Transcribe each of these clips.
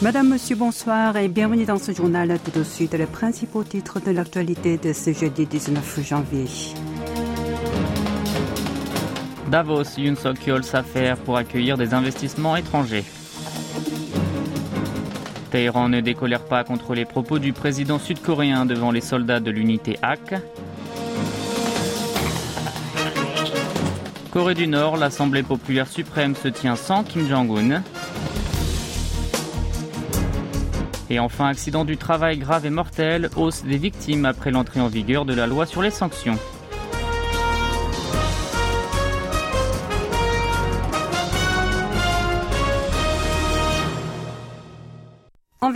Madame, Monsieur, bonsoir et bienvenue dans ce journal. Tout de suite, les principaux titres de l'actualité de ce jeudi 19 janvier. Davos, Yoon Suk-yeol s'affaire pour accueillir des investissements étrangers. Téhéran ne décolère pas contre les propos du président sud-coréen devant les soldats de l'unité HAK. Corée du Nord, l'Assemblée populaire suprême se tient sans Kim Jong-un. Et enfin, accident du travail grave et mortel, hausse des victimes après l'entrée en vigueur de la loi sur les sanctions.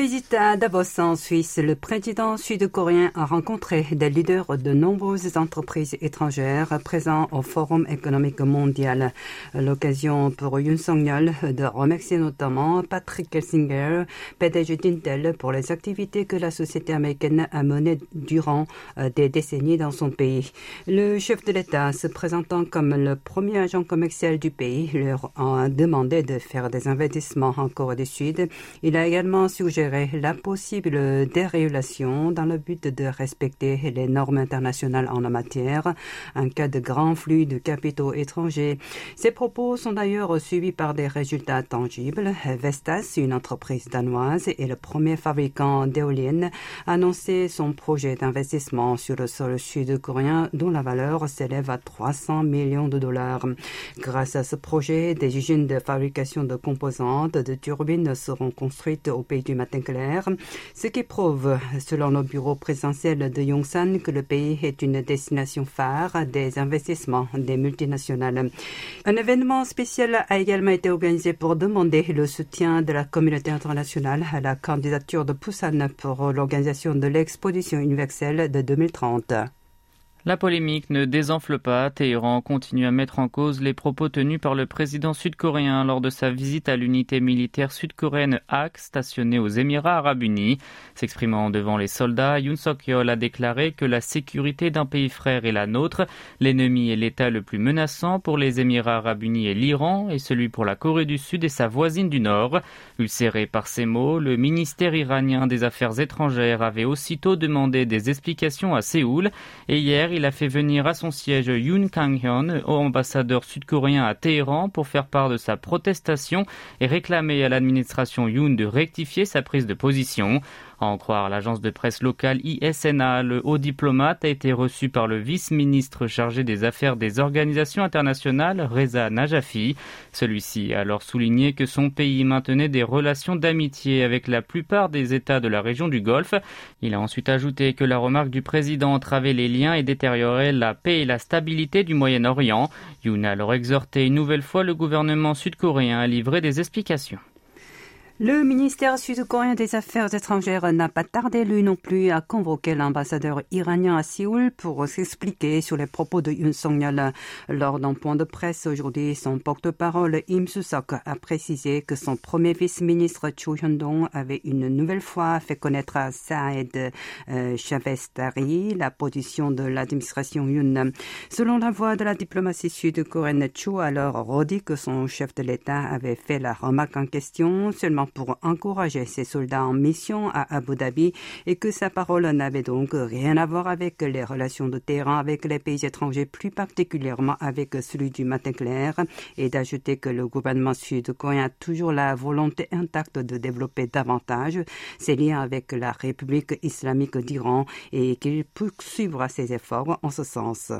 Visite à Davos en Suisse, le président sud-coréen a rencontré des leaders de nombreuses entreprises étrangères présents au Forum économique mondial. L'occasion pour Yoon Song-yeol de remercier notamment Patrick Kelsinger, PDG d'Intel, pour les activités que la société américaine a menées durant euh, des décennies dans son pays. Le chef de l'État, se présentant comme le premier agent commercial du pays, leur a demandé de faire des investissements en Corée du Sud. Il a également suggéré la possible dérégulation dans le but de respecter les normes internationales en la matière en cas de grand flux de capitaux étrangers. Ces propos sont d'ailleurs suivis par des résultats tangibles. Vestas, une entreprise danoise et le premier fabricant d'éoliennes, a annoncé son projet d'investissement sur le sol sud-coréen dont la valeur s'élève à 300 millions de dollars. Grâce à ce projet, des usines de fabrication de composantes de turbines seront construites au pays du matin clair, ce qui prouve, selon le bureau présidentiel de Yongsan, que le pays est une destination phare des investissements des multinationales. Un événement spécial a également été organisé pour demander le soutien de la communauté internationale à la candidature de Busan pour l'organisation de l'exposition universelle de 2030. La polémique ne désenfle pas. Téhéran continue à mettre en cause les propos tenus par le président sud-coréen lors de sa visite à l'unité militaire sud-coréenne HAK stationnée aux Émirats arabes unis. S'exprimant devant les soldats, Yoon Suk-yeol a déclaré que la sécurité d'un pays frère est la nôtre. L'ennemi est l'État le plus menaçant pour les Émirats arabes unis et l'Iran et celui pour la Corée du Sud et sa voisine du Nord. Ulcéré par ces mots, le ministère iranien des Affaires étrangères avait aussitôt demandé des explications à Séoul et hier il a fait venir à son siège Yoon Kang-hyun, ambassadeur sud-coréen à Téhéran, pour faire part de sa protestation et réclamer à l'administration Yoon de rectifier sa prise de position. À en croire l'agence de presse locale ISNA, le haut diplomate a été reçu par le vice-ministre chargé des affaires des organisations internationales, Reza Najafi. Celui-ci a alors souligné que son pays maintenait des relations d'amitié avec la plupart des États de la région du Golfe. Il a ensuite ajouté que la remarque du président entravait les liens et détériorait la paix et la stabilité du Moyen-Orient. Yoon a alors exhorté une nouvelle fois le gouvernement sud-coréen à livrer des explications. Le ministère sud-coréen des Affaires étrangères n'a pas tardé lui non plus à convoquer l'ambassadeur iranien à Séoul pour s'expliquer sur les propos de Yoon Song-yeol. Lors d'un point de presse aujourd'hui, son porte-parole Im Su-sok a précisé que son premier vice-ministre Cho Hyun-dong avait une nouvelle fois fait connaître à Saed euh, Chavez-Tari la position de l'administration Yoon. Selon la voix de la diplomatie sud-coréenne, Cho a alors redit que son chef de l'État avait fait la remarque en question seulement pour encourager ses soldats en mission à Abu Dhabi et que sa parole n'avait donc rien à voir avec les relations de terrain avec les pays étrangers, plus particulièrement avec celui du matin clair, et d'ajouter que le gouvernement sud-coréen a toujours la volonté intacte de développer davantage ses liens avec la République islamique d'Iran et qu'il poursuivra ses efforts en ce sens.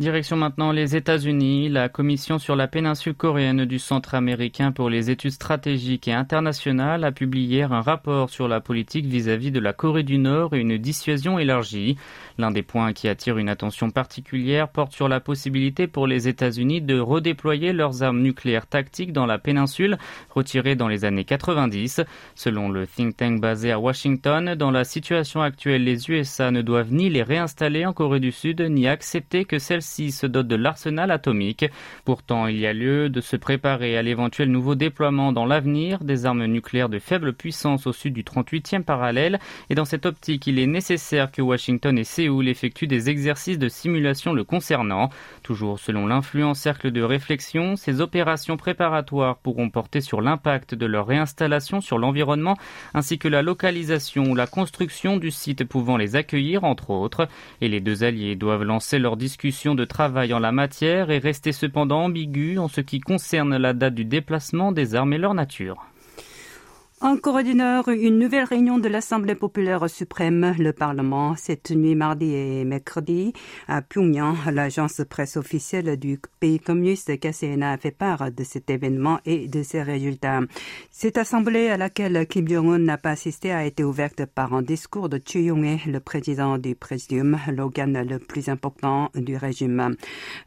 Direction maintenant les États-Unis. La Commission sur la péninsule coréenne du Centre américain pour les études stratégiques et internationales a publié hier un rapport sur la politique vis-à-vis de la Corée du Nord et une dissuasion élargie. L'un des points qui attire une attention particulière porte sur la possibilité pour les États-Unis de redéployer leurs armes nucléaires tactiques dans la péninsule, retirées dans les années 90. Selon le think tank basé à Washington, dans la situation actuelle, les USA ne doivent ni les réinstaller en Corée du Sud, ni accepter que celles Russie se dote de l'arsenal atomique. Pourtant, il y a lieu de se préparer à l'éventuel nouveau déploiement dans l'avenir des armes nucléaires de faible puissance au sud du 38e parallèle. Et dans cette optique, il est nécessaire que Washington et Séoul effectuent des exercices de simulation le concernant. Toujours selon l'influent cercle de réflexion, ces opérations préparatoires pourront porter sur l'impact de leur réinstallation sur l'environnement ainsi que la localisation ou la construction du site pouvant les accueillir entre autres. Et les deux alliés doivent lancer leur discussion travail en la matière et rester cependant ambigus en ce qui concerne la date du déplacement des armes et leur nature. En Corée du Nord, une nouvelle réunion de l'Assemblée populaire suprême, le Parlement, cette nuit mardi et mercredi à Pyongyang. L'agence presse officielle du pays communiste KCNA a fait part de cet événement et de ses résultats. Cette assemblée à laquelle Kim Jong-un n'a pas assisté a été ouverte par un discours de Choo Yong-hee, le président du Présidium, l'organe le plus important du régime.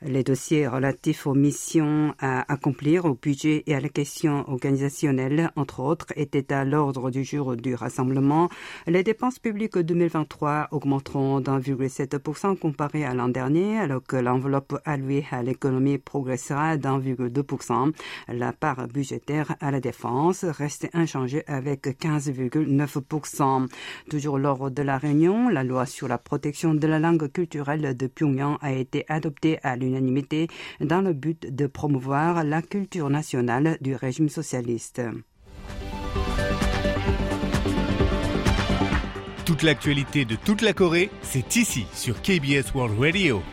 Les dossiers relatifs aux missions à accomplir, au budget et à la question organisationnelle, entre autres, étaient à l'ordre du jour du rassemblement. Les dépenses publiques 2023 augmenteront d'1,7% comparé à l'an dernier, alors que l'enveloppe allouée à l'économie progressera d'1,2%. La part budgétaire à la défense reste inchangée avec 15,9%. Toujours lors de la réunion, la loi sur la protection de la langue culturelle de Pyongyang a été adoptée à l'unanimité dans le but de promouvoir la culture nationale du régime socialiste. Toute l'actualité de toute la Corée, c'est ici sur KBS World Radio.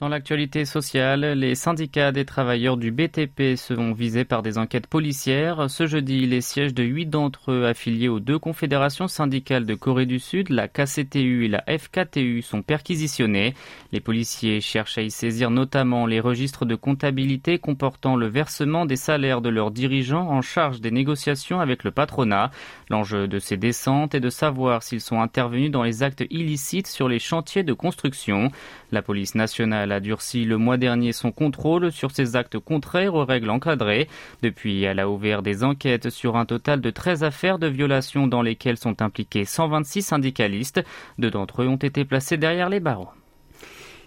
Dans l'actualité sociale, les syndicats des travailleurs du BTP seront visés par des enquêtes policières. Ce jeudi, les sièges de huit d'entre eux affiliés aux deux confédérations syndicales de Corée du Sud, la KCTU et la FKTU, sont perquisitionnés. Les policiers cherchent à y saisir notamment les registres de comptabilité comportant le versement des salaires de leurs dirigeants en charge des négociations avec le patronat. L'enjeu de ces descentes est de savoir s'ils sont intervenus dans les actes illicites sur les chantiers de construction. La police nationale a durci le mois dernier son contrôle sur ces actes contraires aux règles encadrées. Depuis, elle a ouvert des enquêtes sur un total de 13 affaires de violation dans lesquelles sont impliqués 126 syndicalistes. Deux d'entre eux ont été placés derrière les barreaux.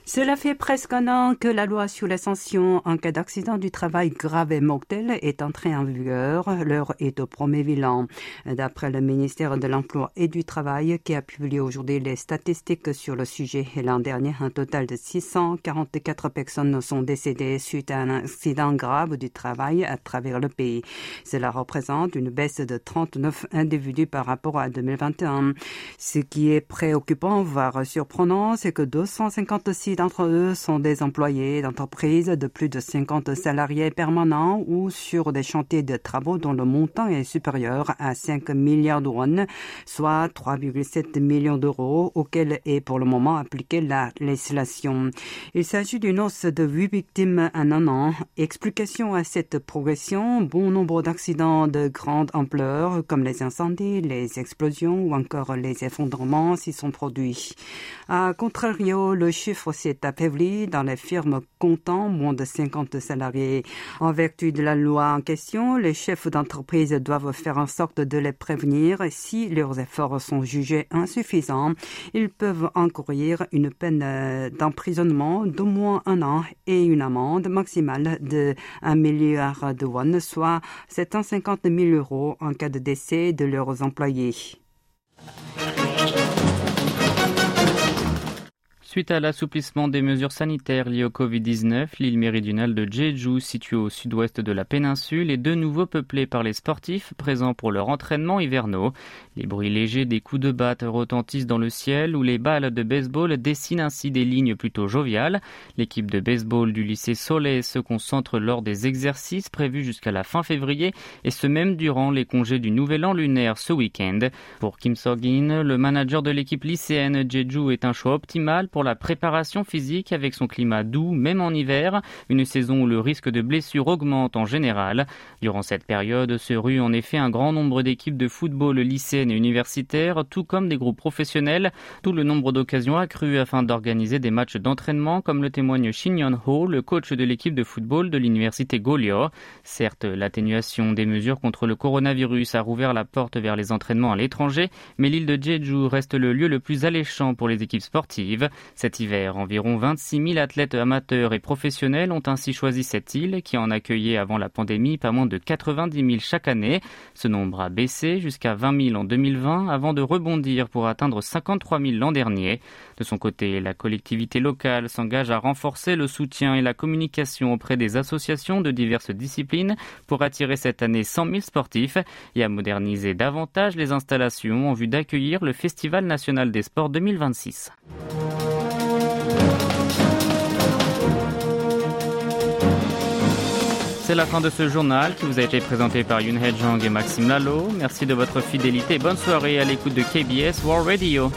Cela fait presque un an que la loi sur l'ascension en cas d'accident du travail grave et mortel est entrée en vigueur. L'heure est au premier bilan. D'après le ministère de l'Emploi et du Travail qui a publié aujourd'hui les statistiques sur le sujet, l'an dernier, un total de 644 personnes sont décédées suite à un accident grave du travail à travers le pays. Cela représente une baisse de 39 individus par rapport à 2021. Ce qui est préoccupant, voire surprenant, c'est que 256 d'entre eux sont des employés d'entreprises de plus de 50 salariés permanents ou sur des chantiers de travaux dont le montant est supérieur à 5 milliards de won, soit 3,7 millions d'euros, auxquels est pour le moment appliquée la législation. Il s'agit d'une hausse de 8 victimes en un an. Explication à cette progression, bon nombre d'accidents de grande ampleur, comme les incendies, les explosions ou encore les effondrements s'y sont produits. A contrario, le chiffre s'est affaibli dans les firmes comptant moins de 50 salariés. En vertu de la loi en question, les chefs d'entreprise doivent faire en sorte de les prévenir. Si leurs efforts sont jugés insuffisants, ils peuvent encourir une peine d'emprisonnement d'au moins un an et une amende maximale de 1 milliard de won, soit 750 000 euros en cas de décès de leurs employés. Suite à l'assouplissement des mesures sanitaires liées au Covid-19, l'île méridionale de Jeju, située au sud-ouest de la péninsule, est de nouveau peuplée par les sportifs présents pour leur entraînement hivernaux. Les bruits légers des coups de batte retentissent dans le ciel où les balles de baseball dessinent ainsi des lignes plutôt joviales. L'équipe de baseball du lycée Soleil se concentre lors des exercices prévus jusqu'à la fin février et ce même durant les congés du Nouvel An lunaire ce week-end. Pour Kim Sogin, le manager de l'équipe lycéenne Jeju est un choix optimal pour la préparation physique avec son climat doux, même en hiver, une saison où le risque de blessure augmente en général. Durant cette période se rue en effet un grand nombre d'équipes de football lycéennes et universitaires, tout comme des groupes professionnels, tout le nombre d'occasions accrues afin d'organiser des matchs d'entraînement, comme le témoigne Shin Yeon-ho, le coach de l'équipe de football de l'université Goryeo. Certes, l'atténuation des mesures contre le coronavirus a rouvert la porte vers les entraînements à l'étranger, mais l'île de Jeju reste le lieu le plus alléchant pour les équipes sportives. Cet hiver, environ 26 000 athlètes amateurs et professionnels ont ainsi choisi cette île qui en accueillait avant la pandémie pas moins de 90 000 chaque année. Ce nombre a baissé jusqu'à 20 000 en 2020 avant de rebondir pour atteindre 53 000 l'an dernier. De son côté, la collectivité locale s'engage à renforcer le soutien et la communication auprès des associations de diverses disciplines pour attirer cette année 100 000 sportifs et à moderniser davantage les installations en vue d'accueillir le Festival national des sports 2026. C'est la fin de ce journal qui vous a été présenté par Yoon Hee Jong et Maxime Lalo. Merci de votre fidélité. Bonne soirée à l'écoute de KBS World Radio.